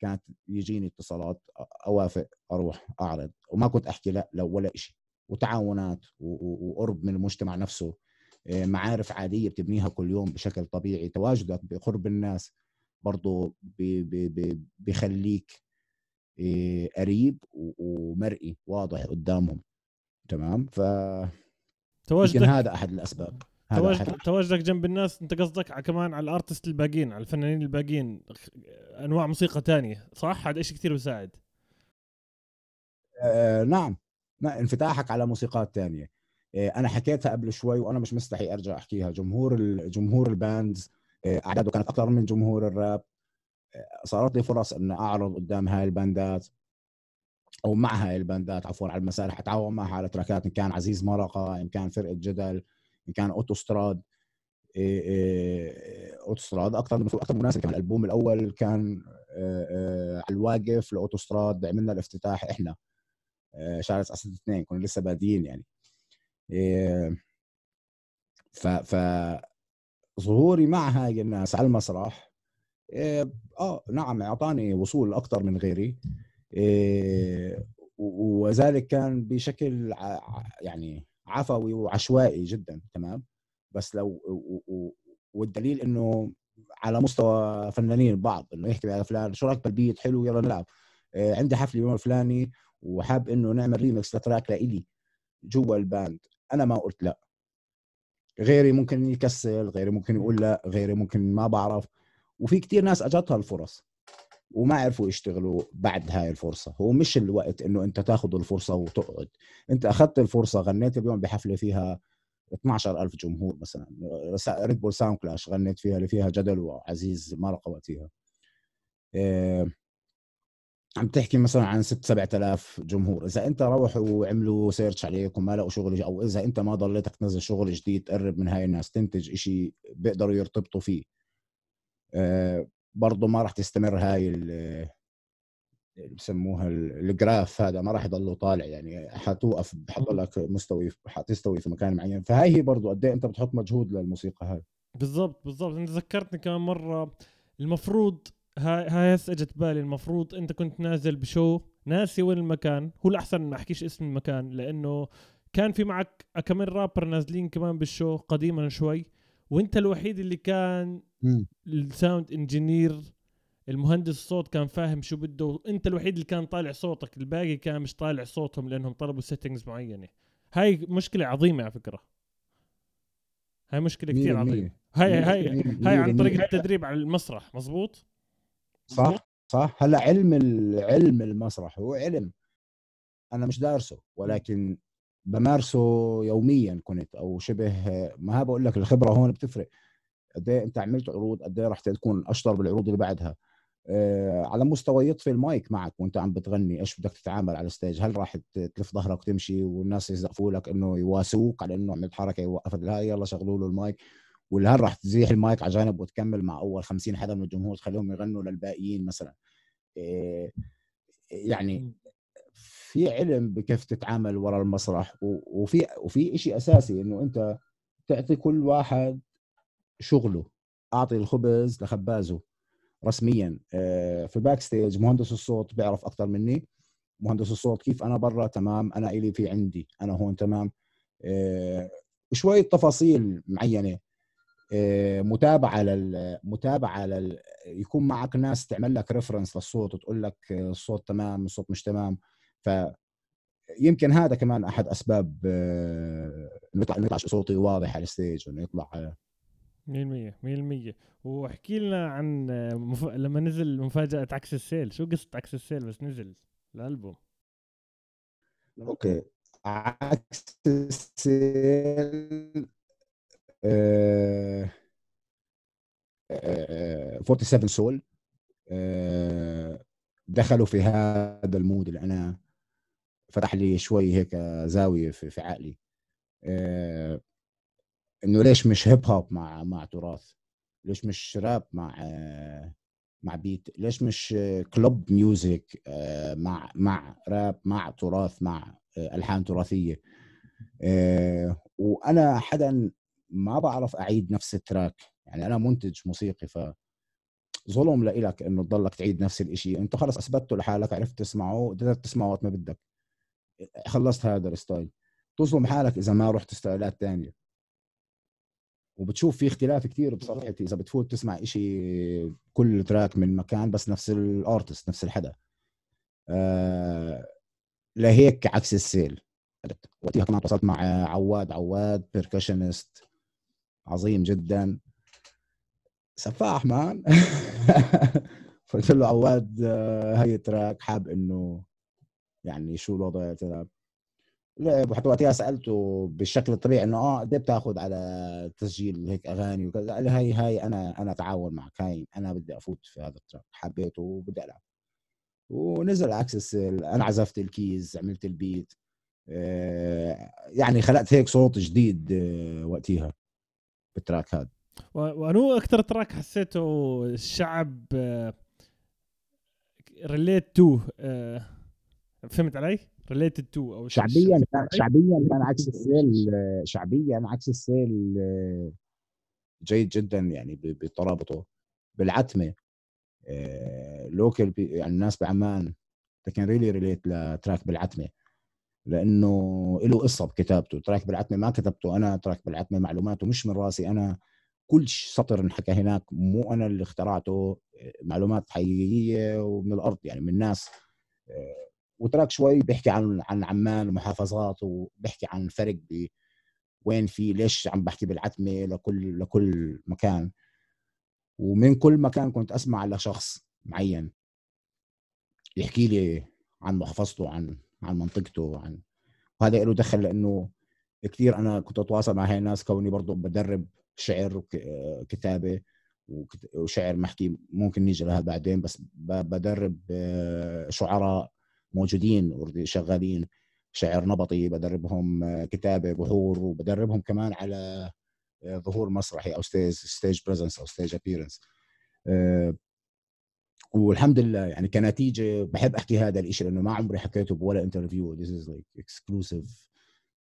كانت يجيني اتصالات أوافق أروح أعرض. وما كنت أحكي لا لو ولا شيء وتعاونات وقرب من المجتمع نفسه. إيه معارف عادية بتبنيها كل يوم بشكل طبيعي. تواجدك بقرب الناس برضه بيخليك آه، قريب ومرئي واضح قدامهم. تمام؟ ف تواجدك هذا أحد الأسباب. تواجد تواجدك جنب الناس انت قصدك كمان على الأرتست الباقيين على الفنانين الباقيين أنواع موسيقى تانية صح؟ هذا شيء كثير بيساعد. آه نعم. انفتاحك على موسيقات تانية. آه أنا حكيتها قبل شوي وأنا مش مستحي أرجع أحكيها. جمهور جمهور الباندز آه، اعداده كانت أكثر من جمهور الراب. آه، صارت لي فرص ان أعرض قدام هاي الباندات أو مع هاي الباندات عفوا على المسارح أتعاون معها على تراكات إن كان عزيز مرقة إن كان فرقة جدل. ان كان أوتوستراد آه، أوتوستراد أكثر من أكثر مناسب. كان الألبوم الأول كان على الواقف لأوتوستراد عملنا الافتتاح إحنا شارع اسد اثنين كنا لسه بادين يعني. ف ف ظهوري مع هاي الناس على المسرح إيه آه نعم أعطاني وصول أكثر من غيري إيه وذلك كان بشكل يعني عفوي وعشوائي جدا تمام؟ بس لو والدليل إنه على مستوى فنانين البعض إنه يحكي على فلان شو رأيك بال beat؟ حلو يلا نلعب. إيه عندي حفلة اليوم الفلاني وحاب إنه نعمل remix ل track لإلي جوا ال band. أنا ما قلت لا. غيري ممكن يكسل غيري ممكن يقول لا غيري ممكن ما بعرف. وفي كتير ناس أجتها الفرص. وما عرفوا يشتغلوا بعد هاي الفرصة. هو مش الوقت إنه أنت تاخذ الفرصة وتقعد. أنت أخذت الفرصة غنيت اليوم بحفلة فيها 12000 جمهور مثلا. Red Bull Sound Clash غنيت فيها اللي فيها جدل وعزيز مرقة وقتها إيه عم تحكي مثلا عن 6 7000 جمهور. إذا أنت روحوا وعملوا search عليك وما لقوا شغل أو إذا أنت ما ضليتك تنزل شغل جديد تقرب من هاي الناس تنتج إشي بيقدروا يرتبطوا فيه. آه برضه ما راح تستمر هاي اللي بسموها ال graph هذا ما راح يضله طالع يعني حتوقف حتضلك مستوي حتستوي في مكان معين. فهاي هي برضه قد إيه أنت بتحط مجهود للموسيقى هاي. بالضبط بالضبط. أنت ذكرتني كمان مرة المفروض هاي هاي هسه إجت بالي المفروض أنت كنت نازل ب show ناسي وين المكان. هو الأحسن ما أحكيش اسم المكان لأنه كان في معك كم رابر نازلين كمان بال show قديما شوي وأنت الوحيد اللي كان ال sound engineer المهندس الصوت كان فاهم شو بده انت الوحيد اللي كان طالع صوتك الباقي كان مش طالع صوتهم لأنهم طلبوا settings معينة. هاي مشكلة عظيمة على فكرة. هاي مشكلة كثير عظيمة. هاي هاي هاي عن طريق التدريب على المسرح مزبوط صح صح. هلأ علم علم المسرح هو علم. أنا مش دارسه ولكن بمارسه يوميا كنت أو شبه ما بقول لك الخبرة هون بتفرق. قد إيه أنت عملت عروض قد إيه رح تكون أشطر بالعروض اللي بعدها. آه على مستوى يطفي المايك معك وأنت عم بتغني إيش بدك تتعامل على ال stage؟ هل راح تلف ظهرك وتمشي والناس يزقفوا لك إنه يواسوك على إنه عملت حركة يوقفت الهاي يلا شغلوا له المايك؟ ولا هل راح تزيح المايك على جانب وتكمل مع أول 50 حدا من الجمهور تخليهم يغنوا للباقيين مثلا؟ آه يعني في علم بكيف تتعامل ورا المسرح وفي وفي شيء أساسي إنه أنت تعطي كل واحد شغله أعطي الخبز لخبازه رسميا آه، في backstage مهندس الصوت بيعرف أكثر مني. مهندس الصوت كيف أنا برا؟ تمام. أنا إلي في عندي. أنا هون. تمام. آه، شوية تفاصيل معينة. آه، متابعة لل متابعة لل يكون معك ناس تعمل لك reference للصوت وتقول لك الصوت تمام الصوت مش تمام. ف يمكن هذا كمان أحد أسباب إنه يطلع صوتي واضح على ال stage إنه يطلع 100% 100% واحكي لنا عن مف... لما نزل مفاجأة عكس السيل. شو قصة عكس السيل بس نزل الألبوم؟ okay. عكس السيل آه... آه... 47 سول آه... دخلوا في هذا ال mood اللي أنا فتح لي شوي هيك زاوية في, في عقلي. آه... إنه ليش مش hip hop مع مع تراث؟ ليش مش راب مع مع beat ليش مش club music آه، مع مع راب مع تراث مع آه، ألحان تراثية؟ آه، وأنا حدا ما بعرف أعيد نفس ال track. يعني أنا منتج موسيقي ف ظلم لإلك إنه تضلك تعيد نفس الشيء أنت خلص اثبته لحالك عرفت تسمعه تقدر تسمعه وقت ما بدك. خلصت هذا ال style. تظلم حالك إذا ما رحت style ات ثانية وبتشوف في اختلاف كثير بصراحة إذا بتفوت تسمع إشي كل track من مكان بس نفس ال artist نفس الحدا. آه لهيك عكس السيل. وقتها كمان اتصلت مع عواد عواد percussionist عظيم جدا. سفاح man. قلت له عواد آه، هاي track حاب إنه يعني شو الوضع؟ لعب وحتى وقتها سألته بالشكل الطبيعي إنه آه قد إيه بتاخذ على تسجيل هيك أغاني وكذا؟ قال لي هاي هاي أنا أنا أتعاون معك هاي أنا بدي أفوت في هذا ال track حبيته وبدي ألعب. ونزل عكس أنا عزفت ال keys عملت ال beat آه، يعني خلقت هيك صوت جديد آه، وقتها بال track هذا. وأنو أكثر track حسيته الشعب relate to فهمت علي؟ related to أو شعبيا شعبيا كان عكس السيل شعبيا عكس السيل جيد جدا يعني بتراك بالعتمة local آه، يعني الناس بعمان كان really relate ل track بالعتمة لأنه له قصة بكتابته. track بالعتمة ما كتبته أنا track بالعتمة معلوماته مش من راسي أنا. كل سطر انحكى هناك مو أنا اللي اخترعته آه، معلومات حقيقية ومن الأرض يعني من ناس آه، وتراك شوي بيحكي عن عن عمان ومحافظات وبيحكي عن الفرق وين في ليش عم بحكي بالعتمة لكل لكل مكان. ومن كل مكان كنت أسمع لشخص معين يحكي لي عن محافظته عن عن منطقته عن وهذا له دخل لأنه كثير أنا كنت أتواصل مع هاي الناس كوني برضه بدرب شعر وكتابه وشعر محكي ممكن نيجي لها بعدين بس بدرب آه، شعراء موجودين شغالين شعر نبطي بدربهم آه، كتابة بحور وبدربهم كمان على آه، ظهور مسرحي أو stage stage presence أو stage appearance والحمد لله يعني كنتيجة بحب أحكي هذا الشيء لأنه ما عمري حكيته بولا interview this is like exclusive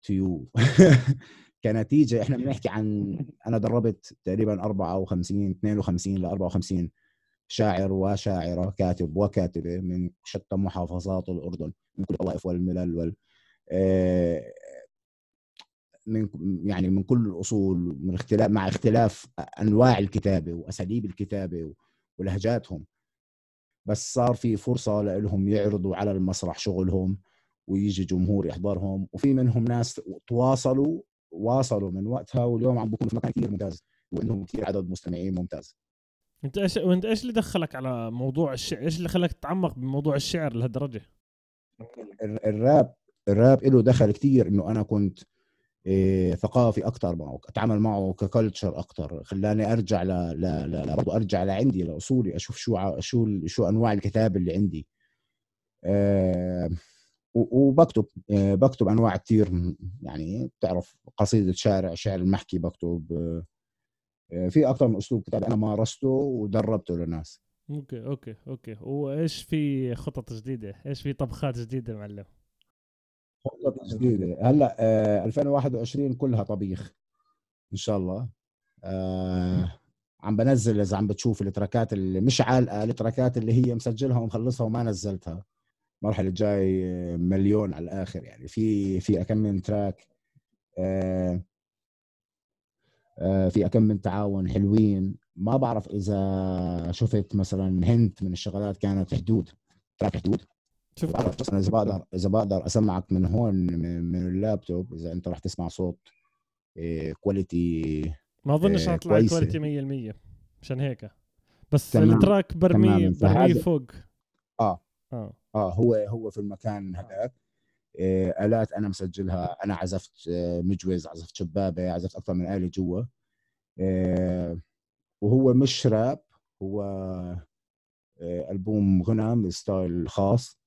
to you. كنتيجة إحنا بنحكي عن أنا دربت تقريبا 54 52 ل 54 شاعر وشاعرة كاتب وكاتبة من شتى محافظات الأردن من كل الطوائف والملل وال آه، من يعني من كل الأصول من اختلاف مع اختلاف أنواع الكتابة وأساليب الكتابة ولهجاتهم. بس صار في فرصة لهم يعرضوا على المسرح شغلهم ويجي جمهور يحضرهم وفي منهم ناس تواصلوا واصلوا من وقتها واليوم عم بكونوا في مكان كثير ممتاز وعندهم كثير عدد مستمعين ممتاز. انت إيش وانت إيش اللي دخلك على موضوع الشعر؟ إيش اللي خلاك تتعمق بموضوع الشعر لهالدرجة؟ الراب الراب له دخل كثير إنه أنا كنت إيه ثقافي أكثر معه أتعامل معه ككلتشر أكثر خلاني أرجع ل, ل... ل... أرجع لعندي لأصولي أشوف شو ع... شو شو أنواع الكتاب اللي عندي. أه... وبكتب آه، بكتب أنواع كثير يعني بتعرف قصيدة شارع شعر المحكي بكتب آه، في أكثر من أسلوب كتاب أنا مارسته ودربته للناس. okay okay okay. وإيش في خطط جديدة؟ إيش في طبخات جديدة معلم؟ خطط جديدة. هلأ آه 2021 كلها طبيخ. إن شاء الله. آه عم بنزل إذا عم بتشوف ال track ات اللي مش عالقه ال track ات اللي هي مسجلها ومخلصها وما نزلتها. المرحلة الجاي مليون على الآخر يعني. في في كم من track. آه آه في كم من تعاون حلوين. ما بعرف إذا شفت مثلا hint من الشغلات كانت حدود. track حدود؟ شوف إذا بقدر إذا بقدر أسمعك من هون من اللابتوب إذا أنت رح تسمع صوت quality آه، ما اظنش حطلع quality 100% مشان هيك. بس ال track برمي برمي فوق. آه. آه. آه هو هو في المكان هذاك. آه آلات أنا مسجلها. أنا عزفت آه مجوز عزفت شبابة عزفت أكثر من آلة جوا. آه وهو مش راب هو آه ألبوم غنى style خاص.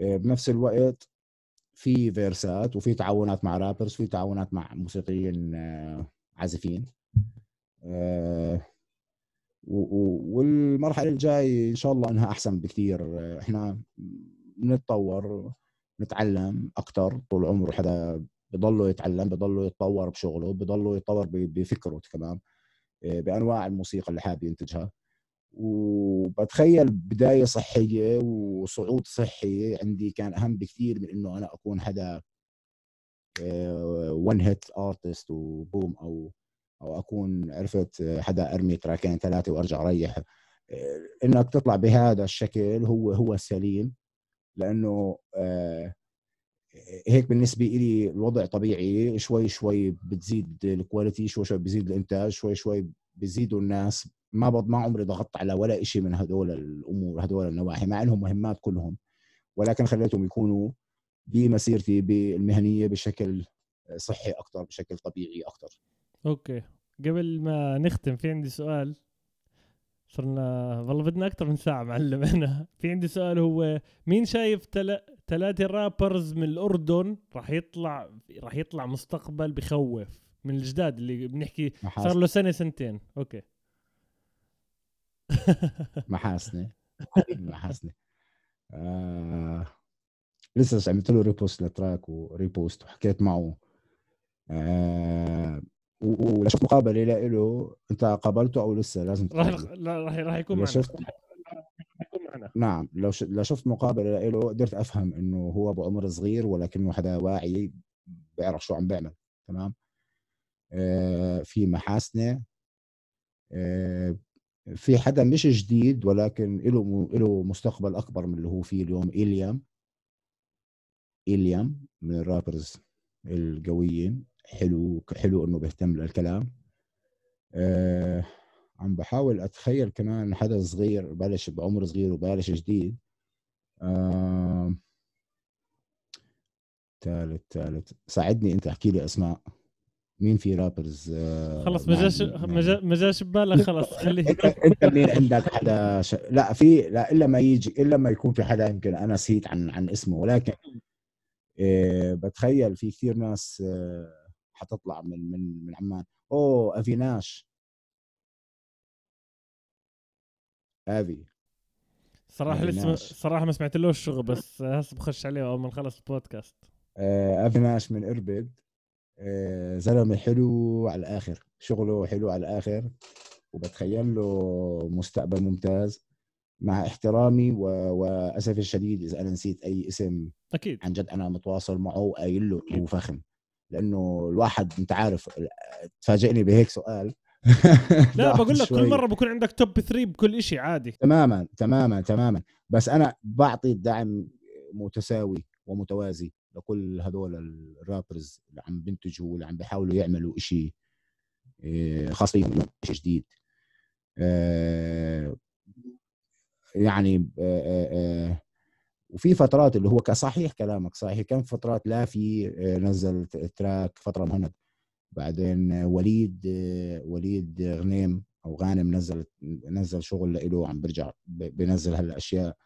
آه بنفس الوقت في verse ات وفي تعاونات مع rappers في تعاونات مع موسيقيين آه عازفين. آه والمرحلة الجاي إن شاء الله إنها أحسن بكثير. إحنا نتطور. نتعلم أكثر طول عمره حدا بضله يتعلم بضله يتطور بشغله بضله يتطور بفكره كمان آه، بأنواع الموسيقى اللي حابب ينتجها. وبتخيل بداية صحية وصعود صحي عندي كان أهم بكثير من إنه أنا أكون حدا one hit artist و boom أو أو أكون عرفت حدا أرمي track ين ثلاثة وأرجع أريح. إنك تطلع بهذا الشكل هو هو السليم لأنه آه، هيك بالنسبة لي الوضع طبيعي شوي شوي بتزيد ال quality شوي شوي بزيد الإنتاج شوي شوي بزيدوا الناس. ما ما عمري ضغطت على ولا شيء من هدول الأمور هدول النواحي. مع إنهم مهمات كلهم ولكن خليتهم يكونوا بمسيرتي بالمهنية بشكل صحي أكثر بشكل طبيعي أكثر okay. قبل ما نختم في عندي سؤال. صرنا والله بدنا أكثر من ساعة معلم. أنا في عندي سؤال هو مين شايف تل... ثلاثة rappers من الأردن راح يطلع راح يطلع مستقبل بخوف؟ من الجداد اللي بنحكي صار له سنة سنتين. okay. محاسنه محاسنه آه... لسه عملت له repost ل track و repost وحكيت معه. آه... ولشفت مقابلة له أنت قابلته أو لسه؟ لازم راح راح راح يكون معنا. شفت نعم لو ش... لو شفت مقابلة له قدرت أفهم إنه هو بعمر صغير ولكنه حدا واعي بيعرف شو عم بيعمل تمام؟ آه في محاسنة آه في حدا مش جديد ولكن له له مستقبل أكبر من اللي هو فيه اليوم إليام إليام من الرابرز القويين. حلو حلو إنه بيهتم للكلام. آه عم بحاول أتخيل كمان حدا صغير بلش بعمر صغير وبلش جديد. آه ثالث ثالث ساعدني أنت احكي لي أسماء. مين في رابرز آه خلص ما جاش ما جاش ببالك خلص خليه. أنت مين؟ عندك حدا ش... لا في لا إلا ما يجي إلا ما يكون في حدا يمكن أنا نسيت عن عن اسمه ولكن آه بتخيل في كثير ناس آه حتطلع من من من عمان. أوه أفيناش. أفي. صراحة لسه صراحة ما سمعت له الشغل بس هسه بخش عليه أول ما نخلص البودكاست. آه أفيناش من إربد. آه زلمه حلو على الآخر. شغله حلو على الآخر. وبتخيل له مستقبل ممتاز. مع احترامي و... وأسفي الشديد إذا أنا نسيت أي اسم. أكيد. عن جد أنا متواصل معه وقايل له هو فخم لأنه الواحد أنت عارف تفاجئني بهيك سؤال. لا بقول لك كل. مرة بكون عندك توب 3 بكل إشي عادي. تماما تماما تماما. بس أنا بعطي الدعم متساوي ومتوازي لكل هذول الرابرز اللي عم بينتجوا واللي عم بيحاولوا يعملوا إشي إيه، خاص فيهم شيء جديد. آه، يعني آه، آه، آه، وفي فترات اللي هو صحيح كلامك صحيح كان فترات لا في آه، نزل تراك فترة مهند. بعدين آه، وليد آه، وليد غنيم أو غانم نزل نزل شغل له عم برجع ب- بينزل هلا اشياء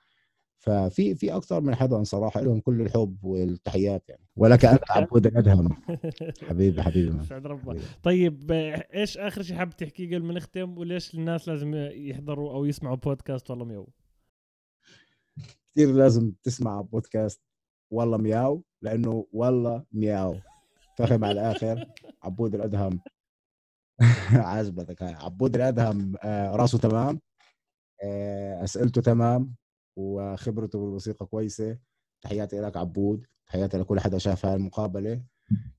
ففي في أكثر من حدا صراحة لهم كل الحب والتحيات يعني. ولك انت عبود الادهم حبيبي حبيبي. سعد ربك. طيب إيش آخر شيء حابب تحكيه قبل ما نختم؟ وليش الناس لازم يحضروا أو يسمعوا بودكاست والله ميو كثير لازم تسمع بودكاست. والله مياو لأنه والله مياو. فهم على الآخر. عبود الأدهم. عجبتك هاي. عبود الأدهم آه، راسه تمام. آه، أسئلته تمام. وخبرته بالموسيقى كويسة. تحياتي لك عبود. تحياتي لكل حدا شاف هاي المقابلة.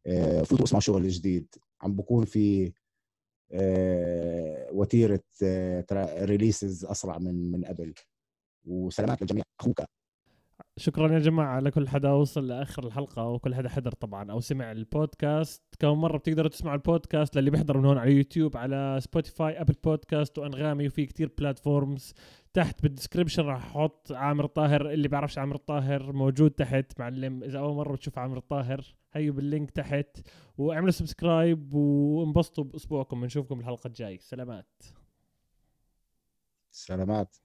آه، فوتوا اسمعوا شغل الجديد. عم بكون في وتيرة releases أسرع من من قبل. وسلامات للجميع. أخوك. شكرا يا جماعة على كل حدا وصل لآخر الحلقة وكل حدا حضر طبعا أو سمع البودكاست. كم مرة بتقدروا تسمعوا البودكاست؟ للي بيحضر من هون على يوتيوب على سبوتيفاي Apple Podcasts وأنغامي وفي كتير platforms تحت بال description راح أحط عامر الطاهر اللي بيعرفش عامر الطاهر موجود تحت. معلم إذا أول مرة بتشوف عامر الطاهر هيو بال link تحت. واعملوا subscribe وانبسطوا بأسبوعكم. بنشوفكم الحلقة الجاي. سلامات. سلامات.